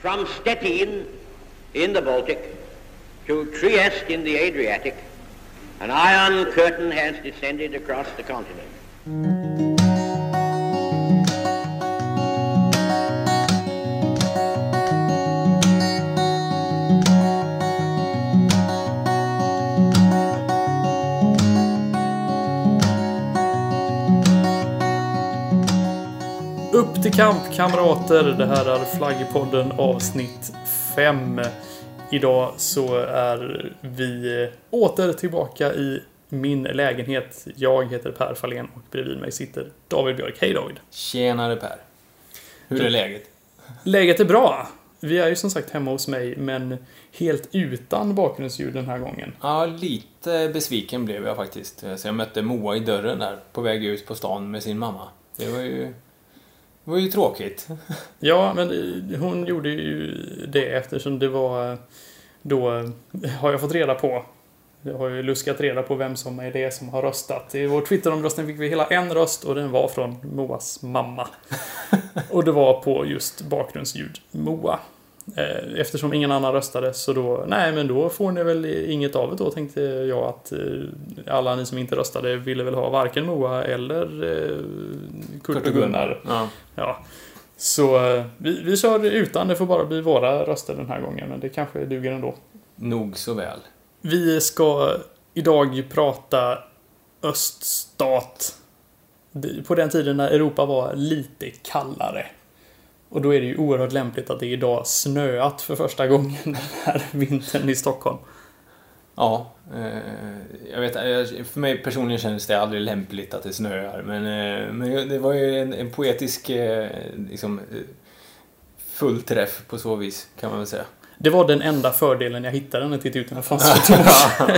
from Stettin in the Baltic to Trieste in the Adriatic, an iron curtain has descended across the continent. Upp till kamp kamrater! Det här är Flaggpodden avsnitt 5. Idag så är vi åter tillbaka i min lägenhet. Jag heter Per Fahlén och bredvid mig sitter David Björk. Hej David! Tjenare Per. Hur är läget? Läget är bra. Vi är ju som sagt hemma hos mig, men helt utan bakgrundsljud den här gången. Ja, lite besviken blev jag faktiskt. Så jag mötte Moa i dörren där, på väg ut på stan med sin mamma. Det var ju, det var ju tråkigt. Ja, men eh, hon gjorde ju det eftersom det var då eh, har jag fått reda på. Jag har ju luskat reda på vem som är det som har röstat. I vår Twitteromröstning fick vi hela en röst och den var från Moas mamma. Och det var på just bakgrundsljud Moa. Eh, Eftersom ingen annan röstade så då, nej men då får ni väl inget av det då tänkte jag att eh, alla ni som inte röstade ville väl ha varken Moa eller eh, Kurt och Gunnar. Ja. Ja. Så vi, vi kör utan, det får bara bli våra röster den här gången, men det kanske duger ändå. Nog så väl. Vi ska idag prata öststat. På den tiden när Europa var lite kallare. Och då är det ju oerhört lämpligt att det idag snöat för första gången den här vintern i Stockholm. Ja, eh, jag vet, för mig personligen kändes det aldrig lämpligt att det snöar. Men, eh, men det var ju en, en poetisk eh, liksom, fullträff på så vis, kan man väl säga. Det var den enda fördelen jag hittade när jag tittade ut genom fönstret. Ja.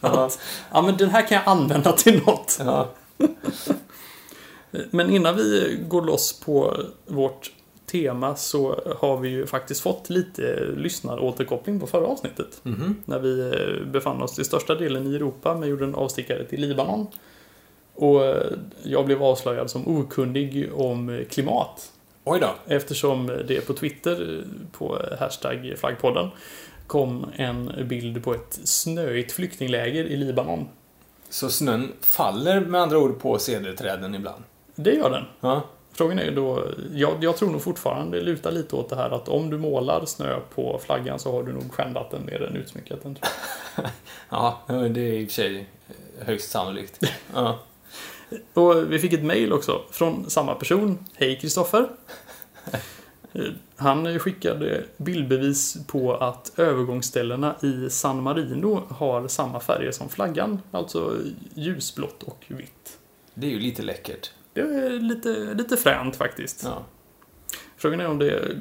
Att, ja, men den här kan jag använda till något. Ja. Men innan vi går loss på vårt tema så har vi ju faktiskt fått lite lyssnaråterkoppling på förra avsnittet. Mhm. När vi eh, befann oss till största delen i Europa men gjorde en avstickare till Libanon. Och eh, jag blev avslöjad som okunnig om klimat. Oj då. Eftersom det på Twitter, på hashtag flaggpodden, kom en bild på ett snöigt flyktingläger i Libanon. Så snön faller med andra ord på cederträden ibland? Det gör den. Ja. Frågan är ju då, jag, jag tror nog fortfarande lutar lite åt det här att om du målar snö på flaggan så har du nog skändat den mer än utsmyckat den. Tror jag. Ja, det är i och för sig högst sannolikt. Ja. Och vi fick ett mail också från samma person. Hej Kristoffer. Han skickade bildbevis på att övergångsställena i San Marino har samma färger som flaggan. Alltså ljusblått och vitt. Det är ju lite läckert. Det är lite, lite fränt faktiskt. Ja. Frågan är om det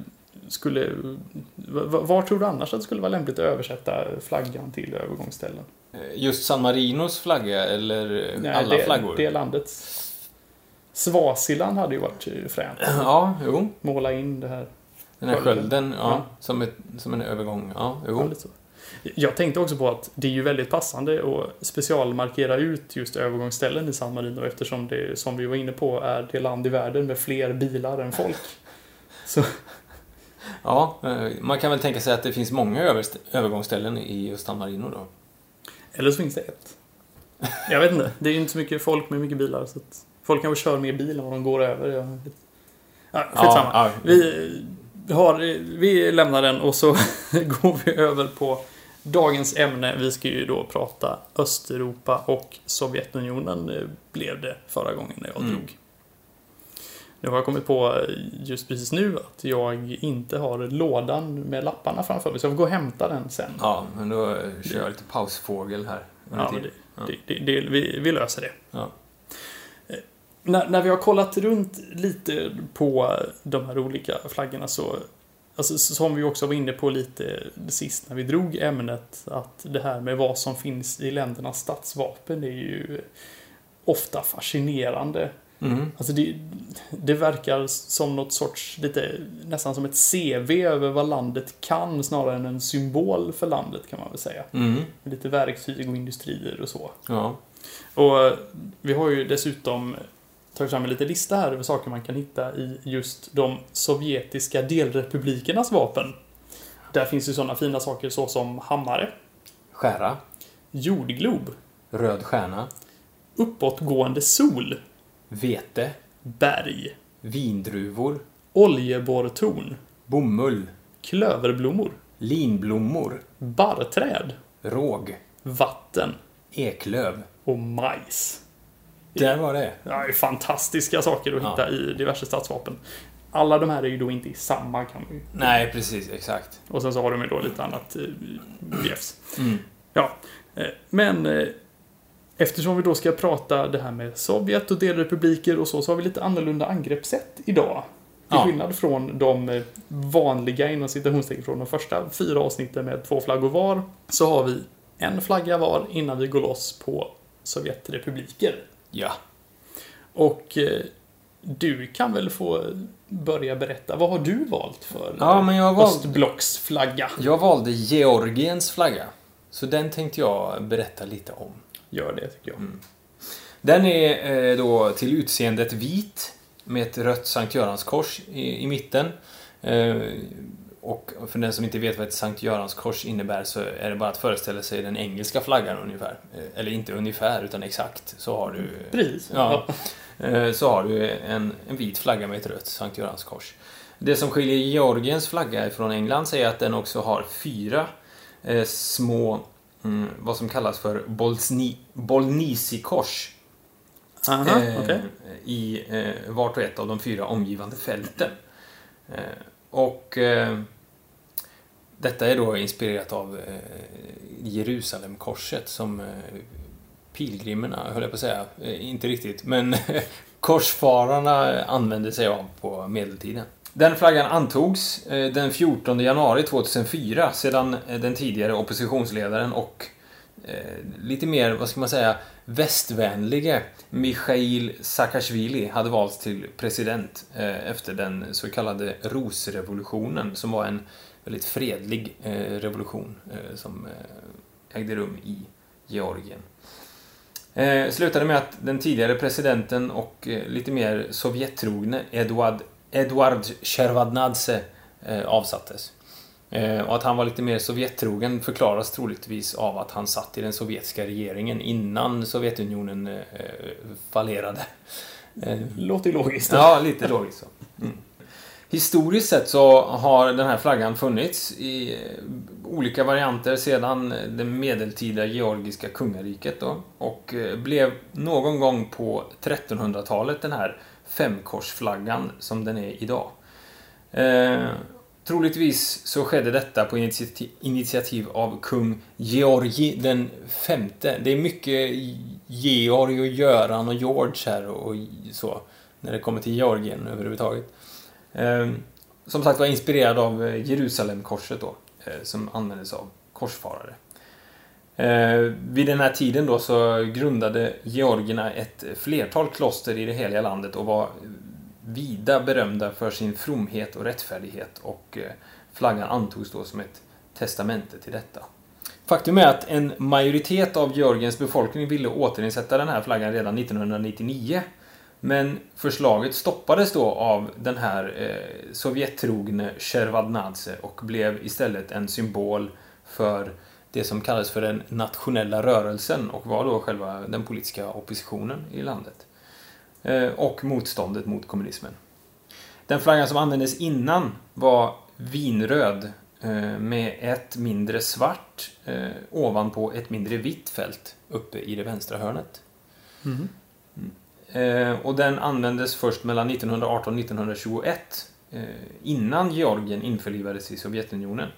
skulle... Var tror du annars att det skulle vara lämpligt att översätta flaggan till övergångsställen? Just San Marinos flagga eller Nej, alla det, flaggor? Det landet. Svasiland hade ju varit eh, fränt. Ja, jo. Måla in det här. Den här Skölden. ja, Ja. Som, ett, som en övergång. Ja, Ja, jo. så. Jag tänkte också på att det är ju väldigt passande att specialmarkera ut just övergångsställen i San Marino eftersom det, som vi var inne på, är det land i världen med fler bilar än folk. Så Ja, eh, man kan väl tänka sig att det finns många övergångsställen i just San Marino då. Eller så finns det ett. Jag vet inte. Det är ju inte så mycket folk med mycket bilar. Så att folk kanske kör mer bil än vad de går över. Jag. Ja, skitsamma. ja, Vi, har, vi lämnar den och så går vi över på dagens ämne. Vi ska ju då prata Östeuropa och Sovjetunionen eh, blev det förra gången när jag Mm. drog. Nu har jag kommit på eh, just precis nu att jag inte har lådan med lapparna framför mig så jag får gå och hämta den sen. ja, men då eh, kör jag lite pausfågel här. Ja, det. Ja. det, det, det, vi, vi löser det. Ja. När, när vi har kollat runt lite på de här olika flaggorna så Alltså, som vi också var inne på lite sist när vi drog ämnet att det här med vad som finns i ländernas statsvapen är ju ofta fascinerande. Mm. Alltså det, det verkar som något sorts, lite nästan som ett CV över vad landet kan snarare än en symbol för landet kan man väl säga. Mm. Med lite verktyg och industrier och så. Ja. Och eh, vi har ju dessutom tagit fram en liten lista här över saker man kan hitta i just de sovjetiska delrepublikernas vapen. Där finns ju sådana fina saker såsom hammare, Skära. jordglob, Röd stjärna. uppåtgående sol, Vete. berg, Vindruvor. oljeborrtorn, Bomull. klöverblommor, Linblommor. barrträd, Råg. vatten Eklöv. och majs. Där var det. Ja, det är fantastiska saker att Ja. hitta i diverse stadsvapen. Alla de här är ju då inte i samma kan man ju. Nej, precis. Exakt. Och sen så har de ju då lite annat eh, bjäfs. Mm. Ja, eh, men eh, eftersom vi då ska prata det här med Sovjet och delrepubliker och så, så har vi lite annorlunda angreppssätt idag. Till Ja. skillnad från de vanliga, inom citationstecken, från de första fyra avsnitten med två flaggor var, så har vi en flagga var innan vi går loss på Sovjetrepubliker. Ja. Och eh, du kan väl få börja berätta, vad har du valt för Ja, men jag valt- östblocksflagga? Jag valde Georgiens flagga. Så den tänkte jag berätta lite om. Gör det, tycker jag. Mm. Den är eh, då till utseendet vit med ett rött Sankt Görans-kors i, i mitten. Och för den som inte vet vad ett Sankt Görans-kors innebär så är det bara att föreställa sig den engelska flaggan ungefär. Eh, eller inte ungefär, utan exakt. Så har du... Precis. Ja. Eh, så har du en, en vit flagga med ett rött Sankt Görans-kors. Det som skiljer Georgiens flagga från Englands är att den också har fyra eh, små, mm, vad som kallas för bolsni, bolnisi-kors eh, okej. i eh, vart och ett av de fyra omgivande fälten. Eh, och detta är då inspirerat av eh, Jerusalemkorset som eh, pilgrimerna, höll jag på att säga, eh, inte riktigt, men korsfararna använde sig av på medeltiden. Den flaggan antogs den 14 januari 2004 sedan den tidigare oppositionsledaren och lite mer, vad ska man säga, västvänlige Mikhail Saakashvili hade valts till president efter den så kallade rosrevolutionen som var en väldigt fredlig eh, revolution eh, som eh, ägde rum i Georgien. Eh, slutade med att den tidigare presidenten och eh, lite mer sovjettrogne Eduard, Eduard Shevardnadze eh, avsattes. Och att han var lite mer sovjettrogen förklaras troligtvis av att han satt i den sovjetiska regeringen innan Sovjetunionen fallerade. Låter logiskt. Ja, lite logiskt så. Mm. Historiskt sett så har den här flaggan funnits i eh, olika varianter sedan det medeltida georgiska kungariket då, och eh, blev någon gång på 1300-talet den här femkorsflaggan som den är idag. Eh, troligtvis så skedde detta på initiativ, initiativ av kung Georgi den femte. Det är mycket Georg och Göran och George här och så när det kommer till Georgien överhuvudtaget. Ehm, som sagt var inspirerad av eh, Jerusalemkorset då, eh, som användes av korsfarare. Ehm, vid den här tiden då så grundade georgierna ett flertal kloster i det heliga landet och var vida berömda för sin fromhet och rättfärdighet och eh, flaggan antogs då som ett testamente till detta. Faktum är att en majoritet av Georgiens befolkning ville återinsätta den här flaggan redan 1999 men förslaget stoppades då av den här eh, Sovjettrogne Shervadnadze och blev istället en symbol för det som kallades för den nationella rörelsen och var då själva den politiska oppositionen i landet. Eh, och motståndet mot kommunismen. Den flaggan som användes innan var vinröd eh, med ett mindre svart eh, ovanpå ett mindre vitt fält uppe i det vänstra hörnet. Mm. Eh, och den användes först mellan 1918 och 1921 eh, innan Georgien införlivades i Sovjetunionen.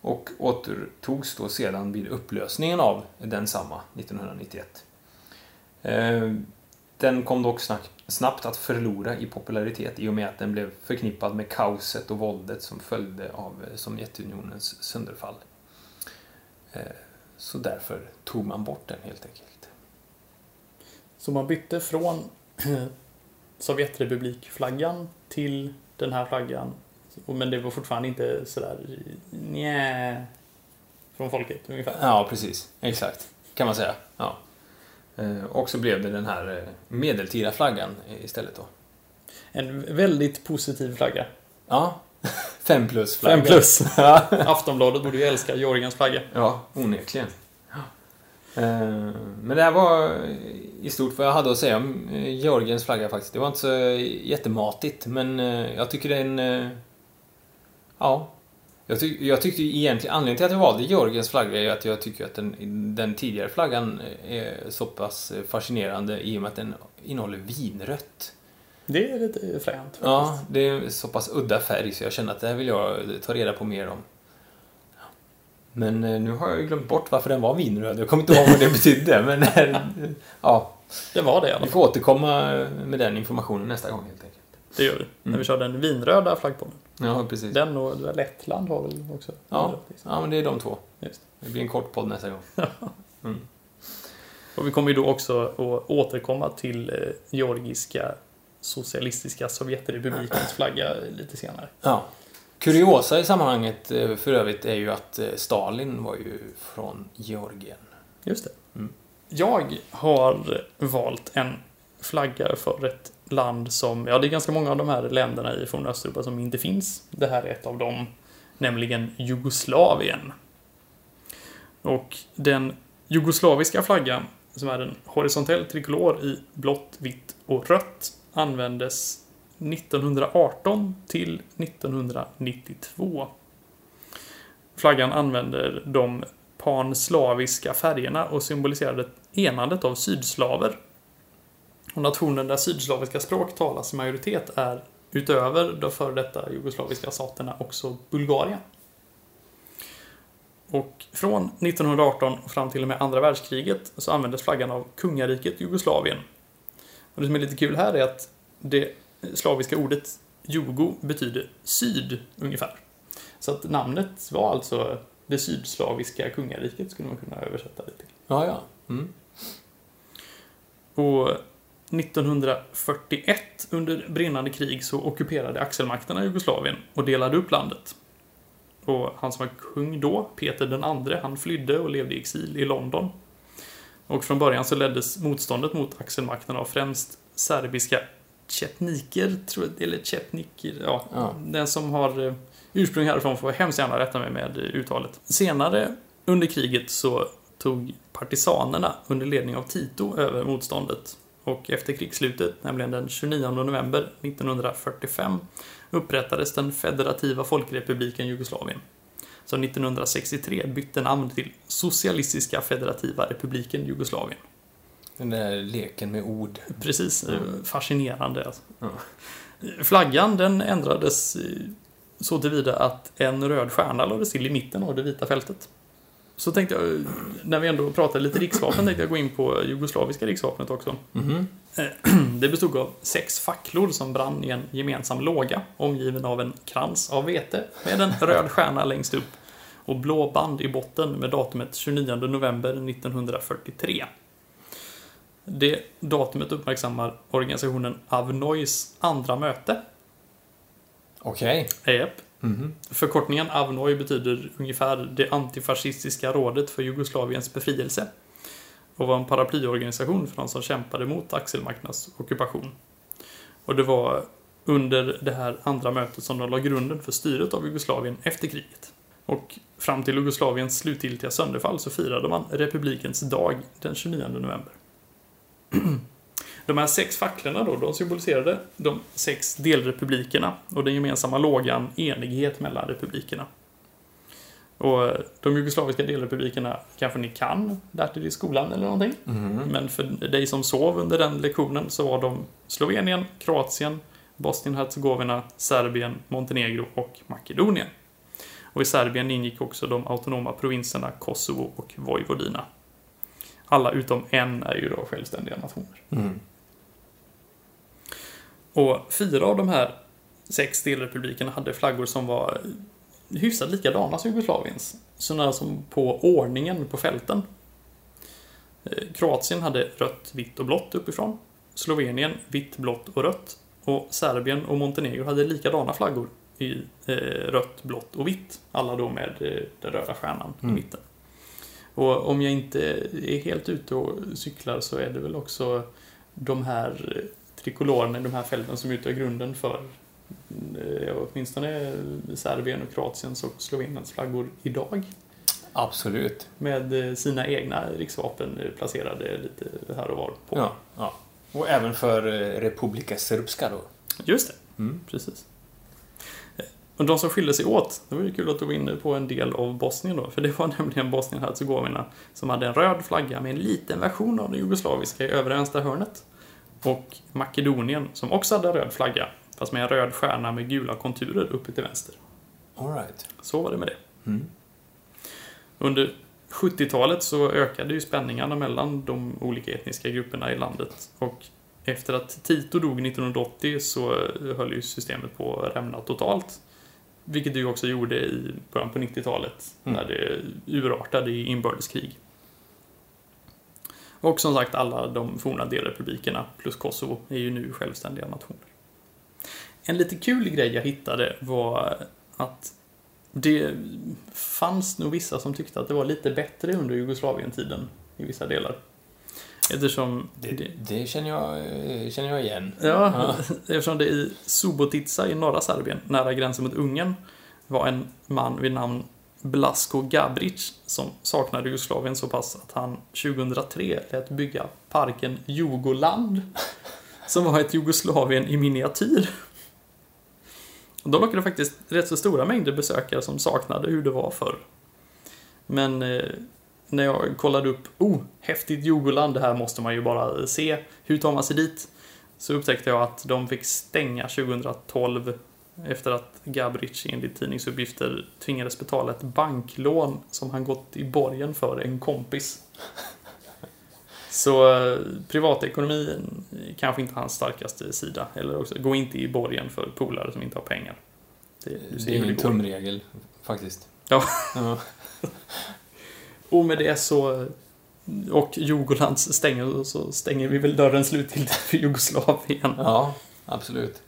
Och återtogs då sedan vid upplösningen av densamma 1991. Eh, den kom dock snabbt, att förlora i popularitet i och med att den blev förknippad med kaoset och våldet som följde av eh, Sovjetunionens sönderfall. Eh, Så därför tog man bort den helt enkelt. Så man bytte från Sovjetrepublikflaggan till den här flaggan. Men det var fortfarande inte sådär nja från folket ungefär. Ja, precis. Exakt. Kan man säga. Ja. Eh, och så blev det den här eh, medeltida flaggan istället då. En väldigt positiv flagga. Ja. Fem plus flagga. Fem plus. Aftonbladet borde ju älska Georgiens flagga. Ja, onekligen. Eh, Men det här var i stort vad jag hade att säga om eh, Georgiens flagga faktiskt. Det var inte så jättematigt, men eh, jag tycker det är en... Ja. Jag, tyck, jag tyckte egentligen, anledningen till att jag valde Georgiens flagga är att jag tycker att den, den tidigare flaggan är så pass fascinerande i och med att den innehåller vinrött. Det är lite fränt. faktiskt. Ja, det är så pass udda färg så jag känner att det här vill jag ta reda på mer om. Men eh, nu har jag ju glömt bort varför den var vinröd. Jag kommer inte ihåg vad det betydde, men eh, ja, Det var det i alla vi fall. får återkomma med den informationen nästa gång helt enkelt. Det gör vi. När vi kör den vinröda flaggpollen. Ja, precis. Den och Lettland har väl också Ja, liksom. ja, men det är de två. Just. Det blir en kort podd nästa gång. Och vi kommer ju då också att återkomma till eh, Georgiska Socialistiska Sovjetrepublikens flagga lite senare. Ja. Kuriosa i sammanhanget eh, för övrigt är ju att eh, Stalin var ju från Georgien. Just det. Mm. Jag har valt en flagga för ett land som, ja det är ganska många av de här länderna i forna Östeuropa som inte finns. Det här är ett av dem, nämligen Jugoslavien. Och den jugoslaviska flaggan, som är en horisontell trikolor i blått, vitt och rött, användes 1918 till 1992. Flaggan använder de panslaviska färgerna och symboliserade enandet av sydslaver. Och nationen där sydslaviska språk talas i majoritet är utöver de före detta jugoslaviska staterna också Bulgarien. Och från 1918 och fram till och med andra världskriget så användes flaggan av kungariket Jugoslavien. Och det som är lite kul här är att det slaviska ordet jugo betyder syd ungefär. Så att namnet var alltså det sydslaviska kungariket skulle man kunna översätta det till. Ja, ja. Mm. Och 1941 under brinnande krig så ockuperade axelmakterna Jugoslavien och delade upp landet. Och han som var kung då, Peter den andre, han flydde och levde i exil i London. Och från början så leddes motståndet mot axelmakterna av främst serbiska chetniker, tror jag, eller chetniker, ja, Ja. den som har eh, ursprung härifrån får hemskt gärna rätta mig med eh, uttalet. Senare under kriget så tog partisanerna under ledning av Tito över motståndet. Och efter krigsslutet, nämligen den 29 november 1945, upprättades den federativa folkrepubliken Jugoslavien. Som 1963 bytte namn till Socialistiska federativa republiken Jugoslavien. Den där leken med ord. Precis, eh, fascinerande alltså. Ja. Flaggan den ändrades eh, så tillvida att en röd stjärna lades till i mitten av det vita fältet. Så tänkte jag, eh, när vi ändå pratade lite riksvapen, tänkte jag gå in på jugoslaviska riksvapnet också. Mhm. Det bestod av sex facklor som brann i en gemensam låga, omgiven av en krans av vete med en röd stjärna längst upp och blå band i botten med datumet 29 november 1943. Det datumet uppmärksammar organisationen Avnois andra möte. Okej. Japp. Mhm. Förkortningen Avnoj betyder ungefär det antifascistiska rådet för Jugoslaviens befrielse och var en paraplyorganisation för de som kämpade mot axelmakternas ockupation. Och det var under det här andra mötet som de la grunden för styret av Jugoslavien efter kriget. Och fram till Jugoslaviens slutgiltiga sönderfall så firade man republikens dag den 29 november. De här sex facklorna då, de symboliserade de sex delrepublikerna och den gemensamma lågan enighet mellan republikerna. Och de jugoslaviska delrepublikerna kanske ni kan, lärt er i skolan eller någonting. Mhm. Men för dig som sov under den lektionen så var de Slovenien, Kroatien, Bosnien-Hercegovina, Serbien, Montenegro och Makedonien. Och i Serbien ingick också de autonoma provinserna Kosovo och Vojvodina. Alla utom en är ju då självständiga nationer. Mm. Och fyra av de här sex delrepublikerna hade flaggor som var hyfsat likadana som Jugoslaviens. Sådana som på ordningen på fälten. Eh, Kroatien hade rött, vitt och blått uppifrån. Slovenien vitt, blått och rött. Och Serbien och Montenegro hade likadana flaggor i eh, rött, blått och vitt. Alla då med eh, den röda stjärnan i Mm. mitten. Och om jag inte är helt ute och cyklar så är det väl också de här trikolorerna, de här fälten som utgör grunden för eh, åtminstone Serbien och Kroatiens och Sloveniens flaggor idag. Absolut. Med eh, sina egna riksvapen eh, placerade lite här och var på. Ja, ja. Och även för Republika Srpska då. Just det, Mm. precis. Och de som skilde sig åt, det var ju kul att du var inne på en del av Bosnien då, för det var nämligen Bosnien-Hercegovina som hade en röd flagga med en liten version av den jugoslaviska i övre vänstra hörnet. Och Makedonien som också hade en röd flagga, fast med en röd stjärna med gula konturer uppe till vänster. All right. Så var det med det. Mm. Under 70-talet så ökade ju spänningarna mellan de olika etniska grupperna i landet. Och efter att Tito dog 1980 så höll ju systemet på att rämna totalt. Vilket det ju också gjorde i början på 90-talet Mm. när det urartade i inbördeskrig. Och som sagt, alla de forna delrepublikerna plus Kosovo är ju nu självständiga nationer. En lite kul grej jag hittade var att det fanns nog vissa som tyckte att det var lite bättre under Jugoslavien-tiden i vissa delar. Eftersom Det, det känner, jag, eh, känner jag igen. Ja, eftersom det i Subotica i norra Serbien, nära gränsen mot Ungern, var en man vid namn Blasko Gabric som saknade Jugoslavien så pass att han 2003 lät bygga parken Jugoland, som var ett Jugoslavien i miniatyr. Och de lockade faktiskt rätt så stora mängder besökare som saknade hur det var förr. Men eh, när jag kollade upp, oh, häftigt Jugoland, det här måste man ju bara se. Hur tar man sig dit? Så upptäckte jag att de fick stänga 2012 efter att Gabric enligt tidningsuppgifter tvingades betala ett banklån som han gått i borgen för en kompis. Så eh, privatekonomin är kanske inte hans starkaste sida. Eller också, gå inte i borgen för polare som inte har pengar. Det, Det är hur en tumregel, faktiskt. Ja. ja. Och med det så och Jugolands stänger så stänger vi väl dörren slutgiltigt för Jugoslavien. Ja, absolut.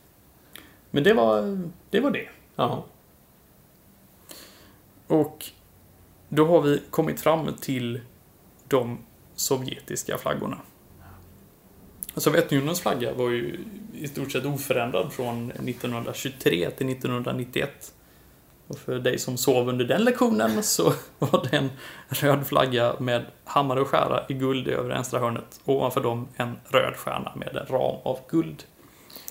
Men det var det. Var det. Ja. Och då har vi kommit fram till de sovjetiska flaggorna. Sovjetunionens flagga var ju i stort sett oförändrad från 1923 till 1991. Och för dig som sov under den lektionen så var det en röd flagga med hammare och skära i guld i övre vänstra hörnet. Och ovanför dem en röd stjärna med en ram av guld.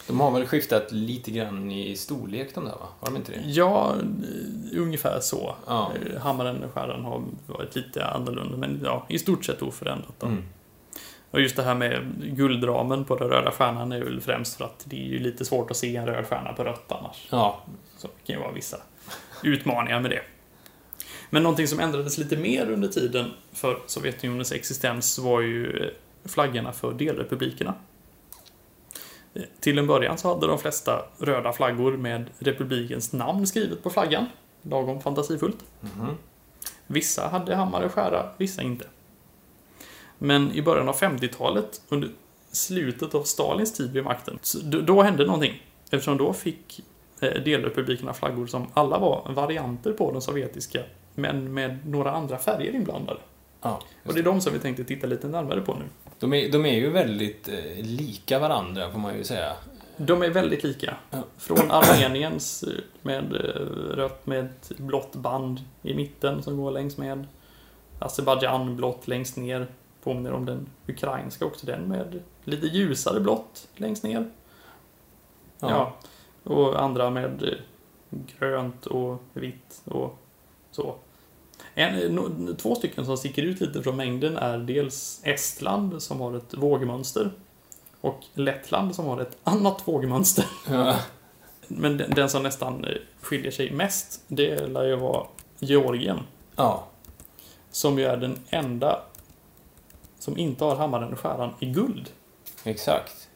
De har väl skiftat lite grann i storlek de där va? Har de inte det? Ja, ungefär så. Ja. Eh, Hammaren och skäran har varit lite annorlunda, men ja, i stort sett oförändrat. Då. Mm. Och just det här med guldramen på den röda stjärnan är väl främst för att det är ju lite svårt att se en röd stjärna på rött annars. Ja. Så det kan ju vara vissa utmaningar med det. Men någonting som ändrades lite mer under tiden för Sovjetunionens existens var ju eh, flaggorna för delrepublikerna. Eh, Till en början så hade de flesta röda flaggor med republikens namn skrivet på flaggan. Lagom fantasifullt. Mhm. Vissa hade hammare och skära, vissa inte. Men i början av 50-talet, under slutet av Stalins tid vid makten, då hände någonting. Eftersom då fick eh, delrepublikerna flaggor som alla var varianter på den sovjetiska, men med några andra färger inblandade. Ja, Och det är de som vi tänkte titta lite närmare på nu. de, är, de är ju väldigt eh, lika varandra får man ju säga. De är väldigt lika. Ja. Från Armeniens eh, med eh, rött med ett blått band i mitten som går längs med. Azerbajdzjan blått längst ner. Påminner om den ukrainska också, den med lite ljusare blått längst ner. Ja. Och andra med eh, grönt och vitt och så. En, eh, no, två stycken som sticker ut lite från mängden är dels Estland som har ett vågmönster och Lettland som har ett annat vågmönster. Ja. Men den, den som nästan eh, skiljer sig mest, det lär ju vara Georgien. ja. Som ju är den enda som inte har hammaren och skäran i guld. Exakt.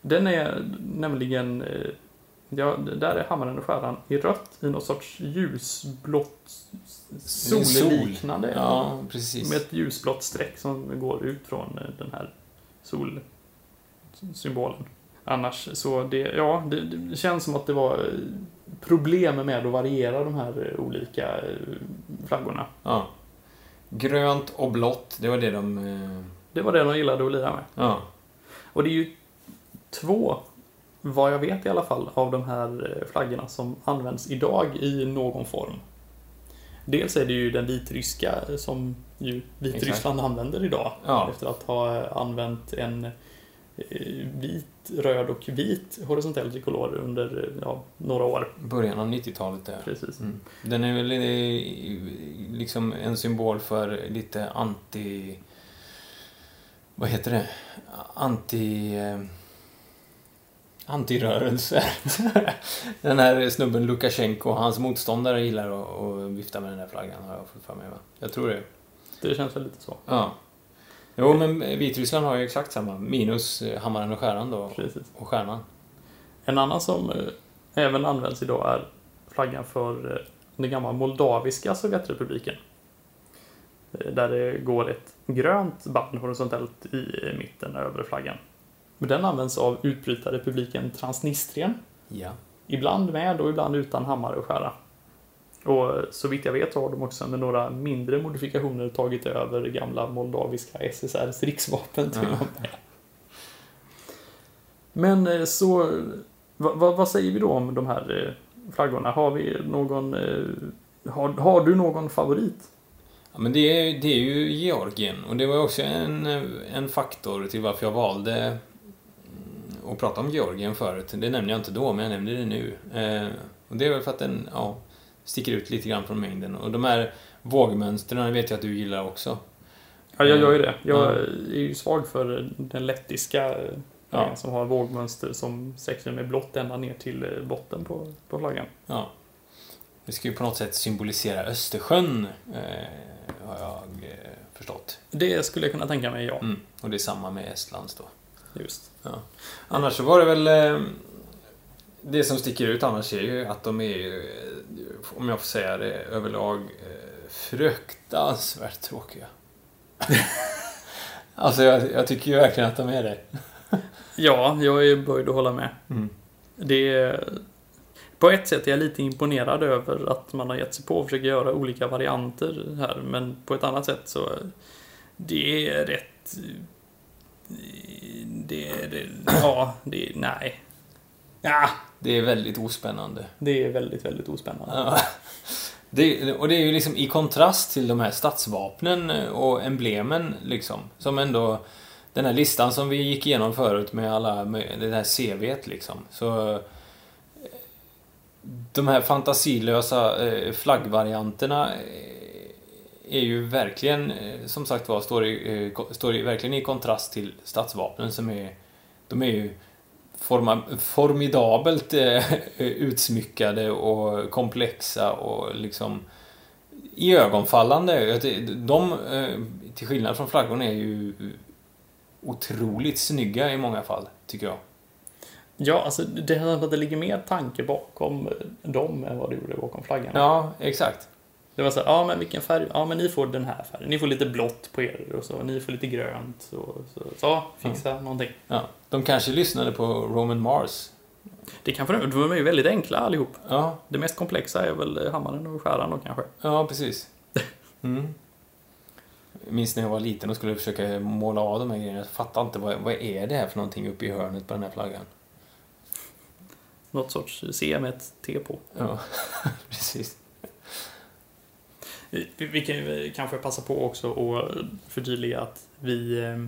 Den är nämligen... Ja, där är hammaren och skäran i rött i något sorts ljusblått solliknande. Ja, precis. Med ett ljusblått streck som går ut från eh, den här solsymbolen. Annars så, det, ja, det, det känns som att det var eh, problem med att variera de här eh, olika flaggorna. Ja. Grönt och blått, det var det de... Det var det de gillade att lira med. Ja. Och det är ju två, vad jag vet i alla fall, av de här eh, flaggorna som används idag i någon form. Dels är det ju den vitryska som ju Vitryssland använder idag. Ja. Efter att ha eh, använt en eh, vit, röd och vit horisontell trikolor under eh, ja, några år. Början av 90-talet där. Precis. Mm. Den är väl eh, liksom en symbol för lite anti... Vad heter det? Anti... Antirörelser. den här snubben Lukasjenko, hans motståndare gillar att, att vifta med den här flaggan har jag fått för mig va? Jag tror det. Det känns väl lite så. Ja. Jo, men Vitryssland har ju exakt samma. Minus eh, hammaren och skäran då. Precis. Och stjärnan. En annan som eh, även används idag är flaggan för eh, den gamla moldaviska Sovjetrepubliken. Där det går ett grönt band horisontellt i mitten över flaggan. Men Den används av utbrytarrepubliken Transnistrien. Ja. Ibland med och ibland utan hammare och skära. Och så vitt jag vet har de också med några mindre modifikationer tagit över gamla moldaviska SSRs riksvapen till och med. Men eh, så, vad, vad, vad säger vi då om de här eh, flaggorna? Har vi någon, eh, har, har du någon favorit? Ja, men det är, det är ju Georgien och det var också en, en faktor till varför jag valde att prata om Georgien förut. Det nämnde jag inte då, men jag nämnde det nu. Eh, och det är väl för att den ja, sticker ut lite grann från mängden. Och de här vågmönstren vet jag att du gillar också. Ja, jag gör ju det. Jag Ja. är ju svag för den lettiska eh, Ja. som har vågmönster som sträcker sig med blått ända ner till eh, botten på, på flaggan. Ja. Det ska ju på något sätt symbolisera Östersjön, eh, har jag eh, förstått. Det skulle jag kunna tänka mig, ja. Mm. Och det är samma med Estlands då. Just. Ja. Annars så var det väl... Eh, det som sticker ut annars är ju att de är ju, eh, om jag får säga det, överlag eh, fruktansvärt tråkiga. alltså jag, jag tycker ju verkligen att de är det. Ja, jag är böjd att hålla med. Mm. Det är, på ett sätt är jag lite imponerad över att man har gett sig på att försöka göra olika varianter här, men på ett annat sätt så det är rätt... Det. Det, ja, det. Nej. Ja, Det är väldigt ospännande. det är väldigt, väldigt ospännande. Ja. Det, och det är ju liksom i kontrast till de här stadsvapnen och emblemen liksom. Som ändå... Den här listan som vi gick igenom förut med alla... Med det här CVt liksom. Så... eh, De här fantasilösa eh, flaggvarianterna eh, är ju verkligen, eh, som sagt var, står, i, eh, står i, verkligen i kontrast till stadsvapnen som är... De är ju forma, formidabelt eh, utsmyckade och komplexa och liksom iögonfallande. De, till skillnad från flaggorna, är ju otroligt snygga i många fall, tycker jag. Ja, alltså det det ligger mer tanke bakom dem än vad det gjorde bakom flaggan. Ja, exakt. Det var så här, ja men vilken färg? Ja men ni får den här färgen. Ni får lite blått på er och så. Ni får lite grönt. Och så, så fixa någonting. Ja. De kanske lyssnade på Roman Mars. Det kan för de är ju väldigt enkla allihop. Ja, Det mest komplexa är väl hammaren och skäran då kanske. ja precis. Mm. Jag minns när jag var liten och skulle försöka måla av de här grejerna. Jag fattade inte vad, vad är det här för någonting uppe i hörnet på den här flaggan. Något sorts C med ett T på. Ja, precis. Vi, kan ju kanske passa på också och förtydliga att vi... eh,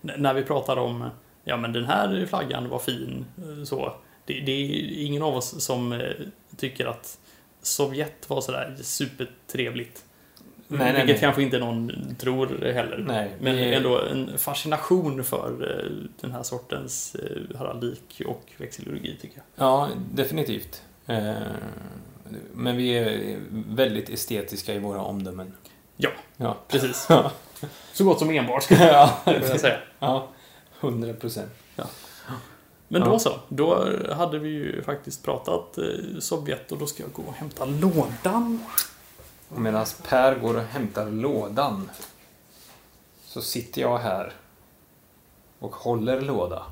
När vi pratar om ja men den här flaggan var fin eh, så. Det, det är ingen av oss som eh, tycker att Sovjet var sådär supertrevligt. Nej, nej, Vilket nej. kanske inte någon tror heller. Nej, Men vi ändå en fascination för den här sortens heraldik och växillurgi tycker jag. Ja, definitivt. Men vi är väldigt estetiska i våra omdömen. Ja. Ja. Precis. Ja, Så gott som enbart skulle ja. jag vilja säga. ja 100 procent. Men Ja. då så, då hade vi ju faktiskt pratat eh, Sovjet och då ska jag gå och hämta lådan. Medan Per går och hämtar lådan så sitter jag här och håller låda.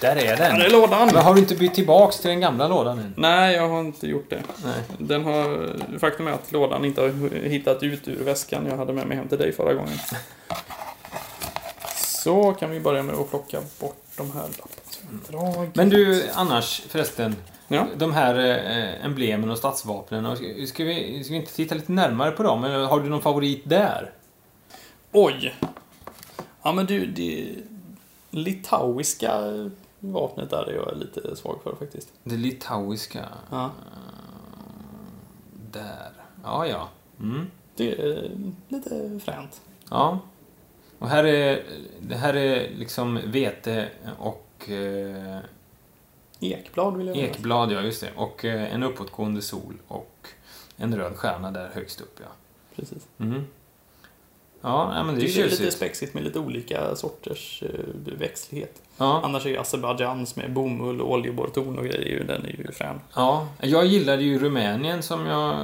Där är den. är lådan! Men har du inte bytt tillbaks till den gamla lådan än? Nej, jag har inte gjort det. Nej. Den har, faktum är att lådan inte har hittat ut ur väskan jag hade med mig hem till dig förra gången. Så kan vi börja med att plocka bort de här lapparna. Men du, annars förresten. Ja. De här eh, emblemen och stadsvapnen. och Ska, ska, vi, ska vi inte titta lite närmare på dem? Eller har du någon favorit där? Oj! Ja men du, det litauiska vapnet där är jag lite svag för faktiskt. Det litauiska. Ja. Där. Ja, ja. Mm. Det är lite fränt. Ja. Och här är, det här är liksom vete och eh, Ekblad vill jag ha. ekblad, ja just det. Och eh, en uppåtgående sol och en röd stjärna där högst upp, ja. Precis. Mm. Ja, men det är Det är lite tjusigt. spexigt med lite olika sorters eh, växtlighet. Ja. Annars är ju Azerbajdzjans med bomull och oljeborrtorn och grejer, den är ju frän. ja, jag gillade ju Rumänien som jag eh,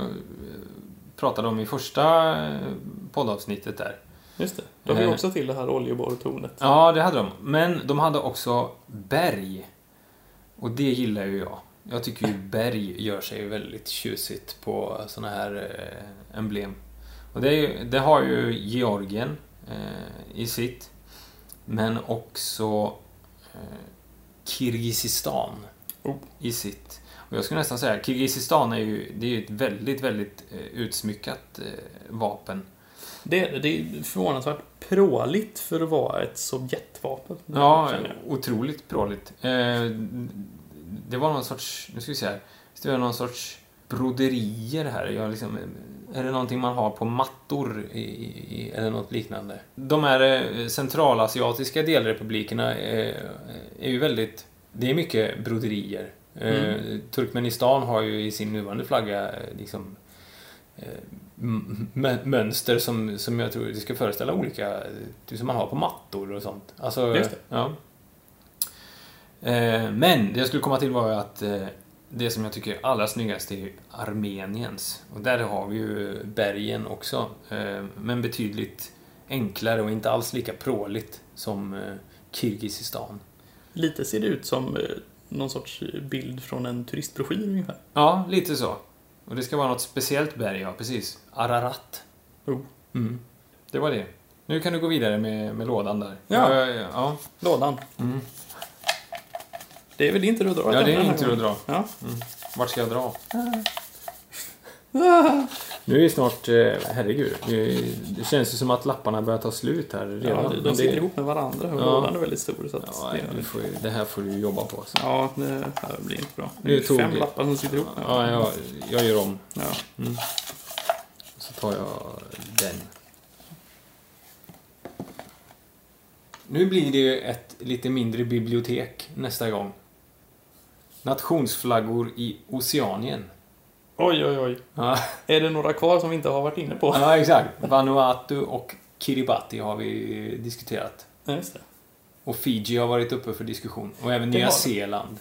pratade om i första eh, poddavsnittet där. Just det. De har ju också till det här oljeborrtornet. Ja, det hade de. Men de hade också berg. Och det gillar ju jag. Jag tycker ju berg gör sig väldigt tjusigt på såna här emblem. Och det, ju- det har ju Georgien eh, i sitt. Men också eh, Kirgizistan Oh. i sitt. Och jag skulle nästan säga Kirgizistan är ju, det är ju ett väldigt, väldigt eh, utsmyckat eh, vapen. Det, är- det är förvånansvärt pråligt för att vara ett Sovjetvapen. Ja, otroligt pråligt. Eh, det var någon sorts, nu ska vi se här. Det var någon sorts broderier här. Jag liksom, är det någonting man har på mattor i, i, eller något liknande? De här eh, centralasiatiska delrepublikerna eh, är ju väldigt, det är mycket broderier. Eh, Turkmenistan har ju i sin nuvarande flagga eh, liksom eh, mönster som, som jag tror det ska föreställa olika, eh, som man har på mattor och sånt. Alltså, Just det. Ja. Eh, Men det jag skulle komma till var att eh, det som jag tycker är allra snyggast är ju Armeniens. Och där har vi ju bergen också. eh, Men betydligt enklare och inte alls lika pråligt som eh, Kirgizistan. Lite ser det ut som eh, någon sorts bild från en turistbroschyr ungefär. Ja, lite så. Och det ska vara något speciellt berg, ja precis. Ararat. Oh. Mm. Det var det. Nu kan du gå vidare med, med lådan där. Ja. ja, ja. Lådan. Mm. Det är väl din tur att dra ja det är tur att dra. Ja. Vart ska jag dra? Nu är det snart, eh, herregud, det känns ju som att lapparna börjar ta slut här redan. Ja, de, de det- sitter ihop med varandra och Ja. lådan är väldigt stor. Så att Ja, det, du får, det här får du jobba på. Så. ja, det här blir inte bra. Det Nu är tog fem lappar som sitter ihop. Ja, jag, jag gör om. Ja. Så tar jag den. Nu blir det ju ett lite mindre bibliotek nästa gång. Nationsflaggor i Oceanien. Oj, oj, oj. Ja, Är det några kvar som vi inte har varit inne på? ja exakt. Vanuatu och Kiribati har vi diskuterat. Ja, just det. Och Fiji har varit uppe för diskussion. Och även Det Nya. Zeeland.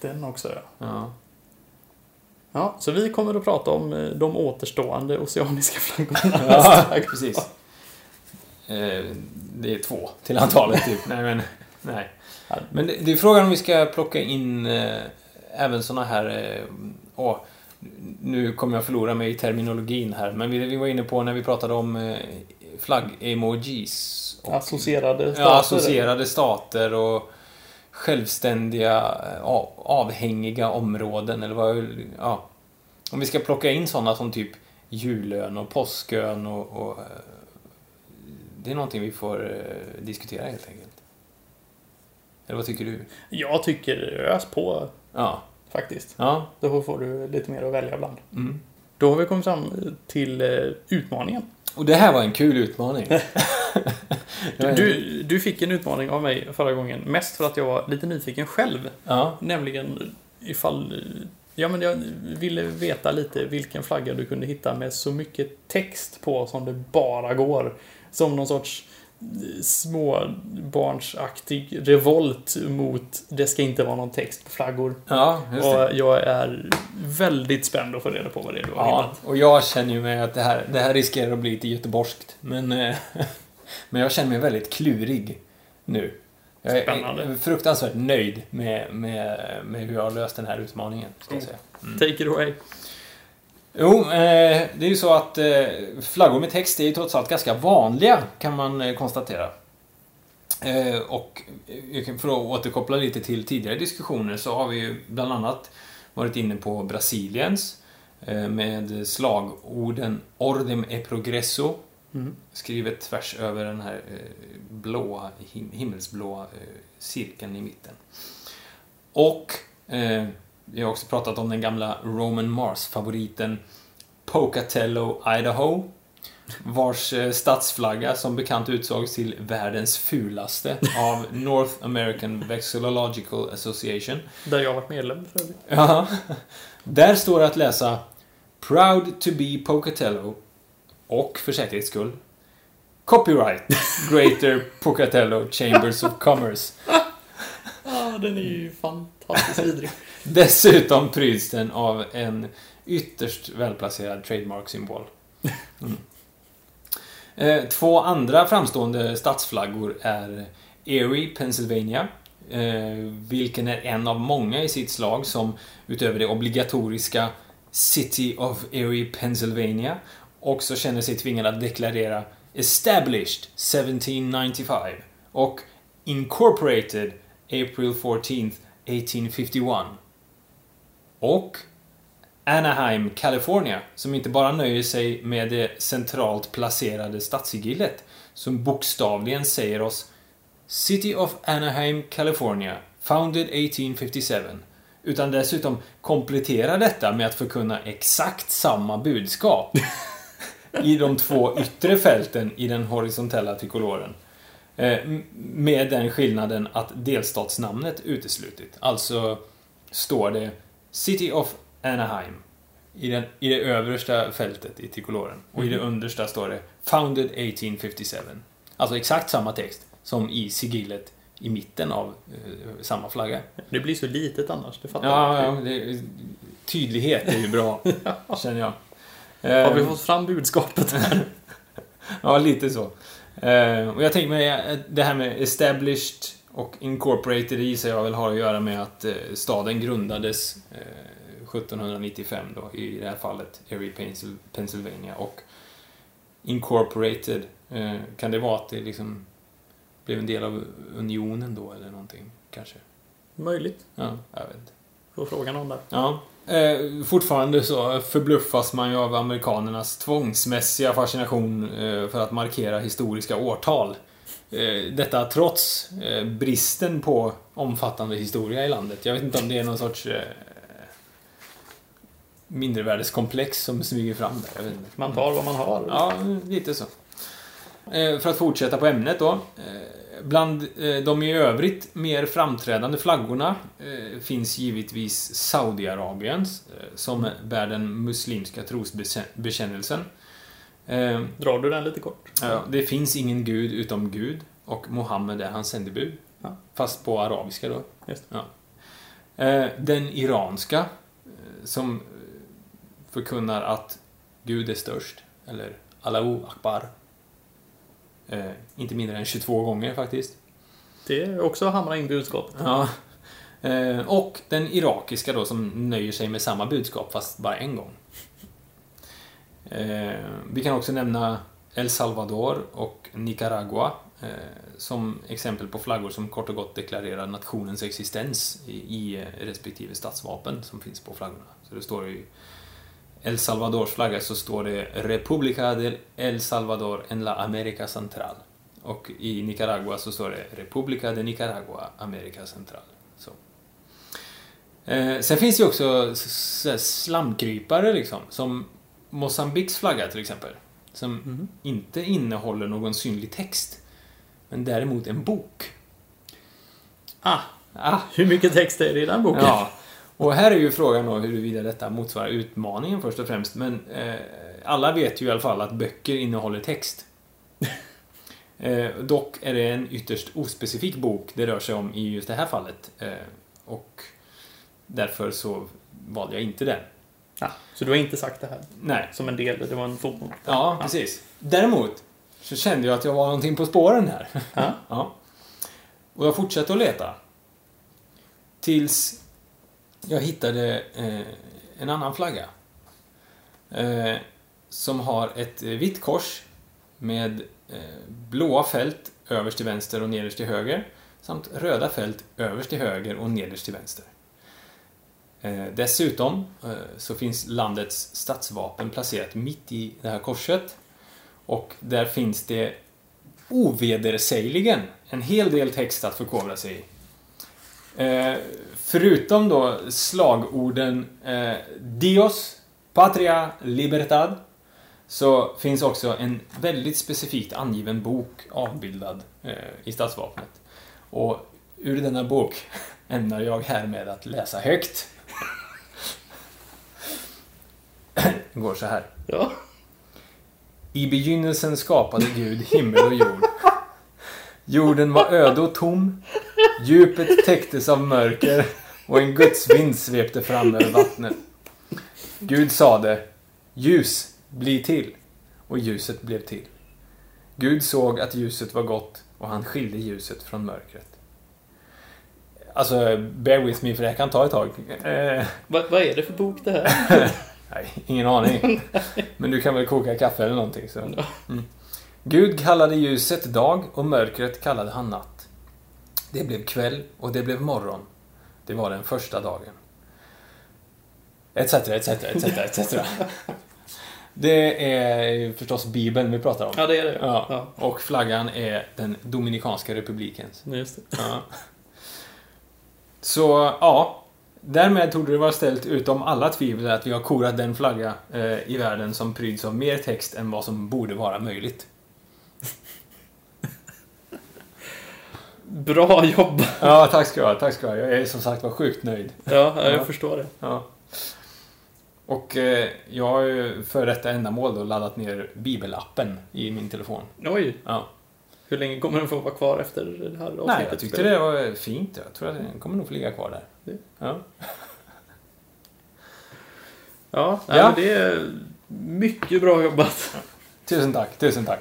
Den också, ja. Ja. Ja, så vi kommer att prata om eh, de återstående oceaniska flaggorna. Ja, precis. Eh, det är två till antalet, typ. Nej, men... Nej. Men det, det är frågan om vi ska plocka in eh, även såna här... Eh, åh, nu kommer jag förlora mig i terminologin här, men vi, vi var inne på när vi pratade om eh, flagg-emojis. Associerade stater. Ja, associerade stater och självständiga, eh, av- avhängiga områden eller vad... Ja. Om vi ska plocka in sådana som typ julön och påskön och... och eh, det är någonting vi får eh, diskutera helt enkelt. Eller vad tycker du? Jag tycker ös på, Ja. faktiskt. Ja. Då får du lite mer att välja bland. Mm. Då har vi kommit fram till eh, utmaningen. Och det här var en kul utmaning. Du, du, fick en utmaning av mig förra gången, mest för att jag var lite nyfiken själv. Ja. Nämligen ifall... Ja, men jag ville veta lite vilken flagga du kunde hitta med så mycket text på som det bara går. Som någon sorts småbarnsaktig revolt mot det ska inte vara någon text på flaggor. Ja, just det. Och jag är väldigt spänd att få reda på vad det är du har Ja, hittat. och jag känner ju mig att det här, det här riskerar att bli lite göteborgskt. Men, eh, men jag känner mig väldigt klurig nu. Jag är Spännande. fruktansvärt nöjd med, med, med hur jag har löst den här utmaningen. Ska jag säga. Take it away. Jo, eh, det är ju så att eh, flaggor med text är ju trots allt ganska vanliga, kan man eh, konstatera. Och för att återkoppla lite till tidigare diskussioner så har vi ju bland annat varit inne på Brasiliens med slagorden Ordem e progresso Mm. skrivet tvärs över den här blåa, him himmelsblåa cirkeln i mitten. Och vi har också pratat om den gamla Roman Mars-favoriten Pocatello, Idaho. Vars eh, statsflagga som bekant utsågs till världens fulaste av North American Vexillological Association. Där jag har varit medlem för övrigt. Ja. Där står att läsa Proud to be Pocatello och för säkerhets skull Copyright Greater Pocatello Chambers of Commerce. Ah, den är ju fantastiskt vidrig. Dessutom pryds den av en ytterst välplacerad trademark-symbol. Mm. Eh, Två andra framstående stadsflaggor är Erie, Pennsylvania, eh, vilken är en av många i sitt slag som utöver det obligatoriska City of Erie, Pennsylvania också känner sig tvingad att deklarera Established 1795 och Incorporated April 14th 1851 och Anaheim, California, som inte bara nöjer sig med det centralt placerade stadssigillet, som bokstavligen säger oss City of Anaheim, California, founded 1857, utan dessutom kompletterar detta med att förkunna exakt samma budskap i de två yttre fälten i den horisontella trikoloren. Eh, med den skillnaden att delstatsnamnet uteslutit. Alltså står det City of Anaheim i, den, i det översta fältet i trikoloren. Och i det understa står det Founded 1857. Alltså exakt samma text som i sigillet i mitten av eh, samma flagga. Det blir så litet annars, det fattar Ja, jag. ja det, tydlighet är ju bra, känner jag. Har vi Eh, fått fram budskapet här? Ja, lite så. Eh, och jag tänker mig det här med established och incorporated gissar jag väl har att göra med att eh, staden grundades eh, 1795 då, i det här fallet, Erie, Pennsylvania. Och incorporated, eh, kan det vara att det liksom blev en del av unionen då eller någonting, kanske? Möjligt. Ja, jag vet inte. Får fråga någon där. Ja. Eh, fortfarande så förbluffas man ju av amerikanernas tvångsmässiga fascination eh, för att markera historiska årtal. Eh, detta trots eh, bristen på omfattande historia i landet. Jag vet inte om det är någon sorts eh, mindervärdeskomplex som smyger fram där. Man tar vad man har. Ja, lite så. För att fortsätta på ämnet då. Bland de i övrigt mer framträdande flaggorna finns givetvis Saudiarabiens, som bär den muslimska trosbekännelsen. Eh, Drar du den lite kort? Ja, det finns ingen gud utom Gud och Mohammed är hans sändebud. Ja. Fast på arabiska då. Ja. Eh, Den iranska eh, som eh, förkunnar att Gud är störst. Eller Allahu Akbar. Eh, Inte mindre än 22 gånger faktiskt. Det är också att hamra in budskapet. Ja. Eh, Och den irakiska då som nöjer sig med samma budskap fast bara en gång. Eh, Vi kan också nämna El Salvador och Nicaragua eh, som exempel på flaggor som kort och gott deklarerar nationens existens i, i eh, respektive statsvapen som finns på flaggorna. Så det står i El Salvadors flagga så står det República del El Salvador en la America Central. Och i Nicaragua så står det República de Nicaragua America Central. Så. Eh, sen finns det ju också slamkrypare liksom, som Mosambiks flagga till exempel. Som Mhm. inte innehåller någon synlig text. Men däremot en bok. Ah, Ah, hur mycket text är det i den boken? ja. Och här är ju frågan då huruvida detta motsvarar utmaningen först och främst. Men eh, alla vet ju i alla fall att böcker innehåller text. Eh, dock är det en ytterst ospecifik bok det rör sig om i just det här fallet. Eh, och därför så valde jag inte den. Ah, så du har inte sagt det här Nej. som en del, det var en fotnot? Ja, precis. Däremot så kände jag att jag var någonting på spåren här. Ja. Ja. Och jag fortsatte att leta. Tills jag hittade eh, en annan flagga. Eh, som har ett eh, vitt kors med eh, blåa fält överst till vänster och nederst till höger. Samt röda fält överst till höger och nederst till vänster. Eh, dessutom eh, så finns landets statsvapen placerat mitt i det här korset. Och där finns det ovedersägligen en hel del text att förkovra sig i. Eh, förutom då slagorden Dios, Patria, Libertad så finns också en väldigt specifikt angiven bok avbildad i stadsvapnet. Och ur denna bok ämnar jag härmed att läsa högt. Det går så här. Ja. I begynnelsen skapade Gud himmel och jord. Jorden var öde och tom. Djupet täcktes av mörker och en gudsvind svepte fram över vattnet. Gud sade Ljus, bli till. Och ljuset blev till. Gud såg att ljuset var gott och han skilde ljuset från mörkret. Alltså, bear with me för det här kan ta ett tag. Eh, Va, vad är det för bok det här? Nej, ingen aning. Men du kan väl koka kaffe eller någonting. Så. Mm. Gud kallade ljuset dag och mörkret kallade han natt. Det blev kväll och det blev morgon. Det var den första dagen. Etc, etc, etc, etc. Det är förstås Bibeln vi pratar om. Ja, det är det. Ja. Ja. Och flaggan är den Dominikanska republikens. Just det. Ja. Så, ja. Därmed tog det vara ställt utom alla tvivel att vi har korat den flagga eh, i världen som pryds av mer text än vad som borde vara möjligt. Bra jobbat! Ja, tack ska du ha. Tack ska ha. Jag är som sagt var sjukt nöjd. Ja, jag Ja. förstår det. Ja. Och eh, jag har ju för detta ändamål då laddat ner bibelappen i min telefon. Oj, Ja. hur länge kommer den få vara kvar efter det här avsnittet? Nej, jag tyckte det var fint. Jag tror att den kommer nog få ligga kvar där. Ja. Ja, nej, Ja. det är mycket bra jobbat. Tusen tack, tusen tack.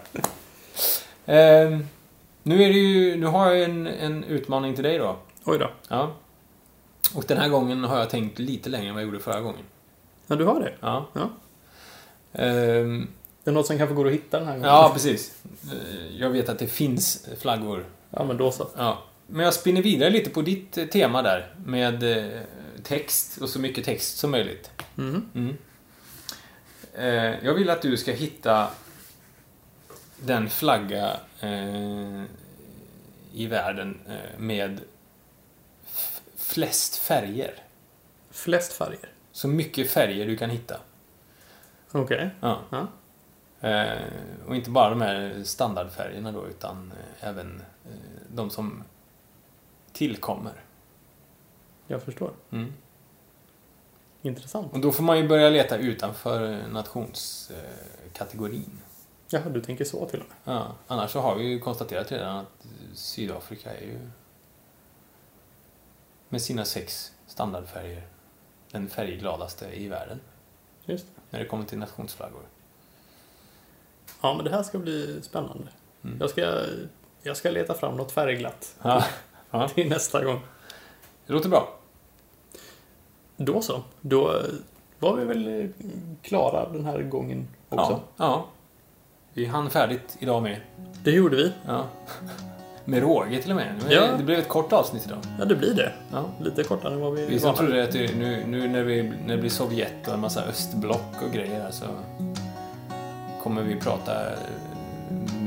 Ehm, nu, är det ju, nu har jag en, en utmaning till dig då. Oj då. Ja. Och den här gången har jag tänkt lite längre än vad jag gjorde förra gången. Ja, du har det? Ja. Ja. Ehm, Det är något som kanske går att hitta den här gången? ja, precis. Eh, Jag vet att det finns flaggor. Ja, men då så. Ja. Men jag spinner vidare lite på ditt eh, tema där. Med eh, text och så mycket text som möjligt. Mhm. Mm. Eh, jag vill att du ska hitta den flagga i världen med flest färger. Flest färger. Så mycket färger du kan hitta. Okej. Ja. Ja. Eh, och inte bara de här standardfärgerna då, utan även de som tillkommer. Jag förstår. Mm. Intressant. Och då får man ju börja leta utanför nationskategorin. Ja, du tänker så till och med. Ja, annars så har vi ju konstaterat redan att Sydafrika är ju med sina sex standardfärger den färggladaste i världen Just det. när det kommer till nationsflaggor. Ja, men det här ska bli spännande. Mm. Jag, ska, jag ska leta fram något färgglatt Ja, ja, till nästa gång. det låter bra. Då så. Då var vi väl eh, klara den här gången också. Ja, ja. Vi hann färdigt idag med. Det gjorde vi. Ja. Med råge till och med. Men Ja. Det blev ett kort avsnitt idag. Ja, det blir det. Ja. Lite kortare än vad vi Vi som trodde att det, nu, nu när, vi, när det blir Sovjet och en massa östblock och grejer här så kommer vi prata eh,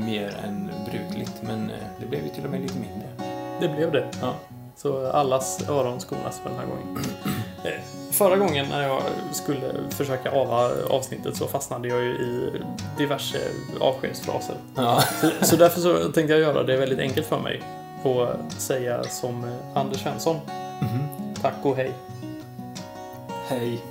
mer än brukligt. Men eh, det blev ju till och med lite mindre. Det blev det. Ja. Så allas öron skonas för den här gången. Eh, Förra gången när jag skulle försöka ava avsnittet så fastnade jag ju i diverse avskedsfraser. Ja. Så, därför så tänkte jag göra det väldigt enkelt för mig och säga som Anders Svensson. Mhm. Tack och hej. Hej.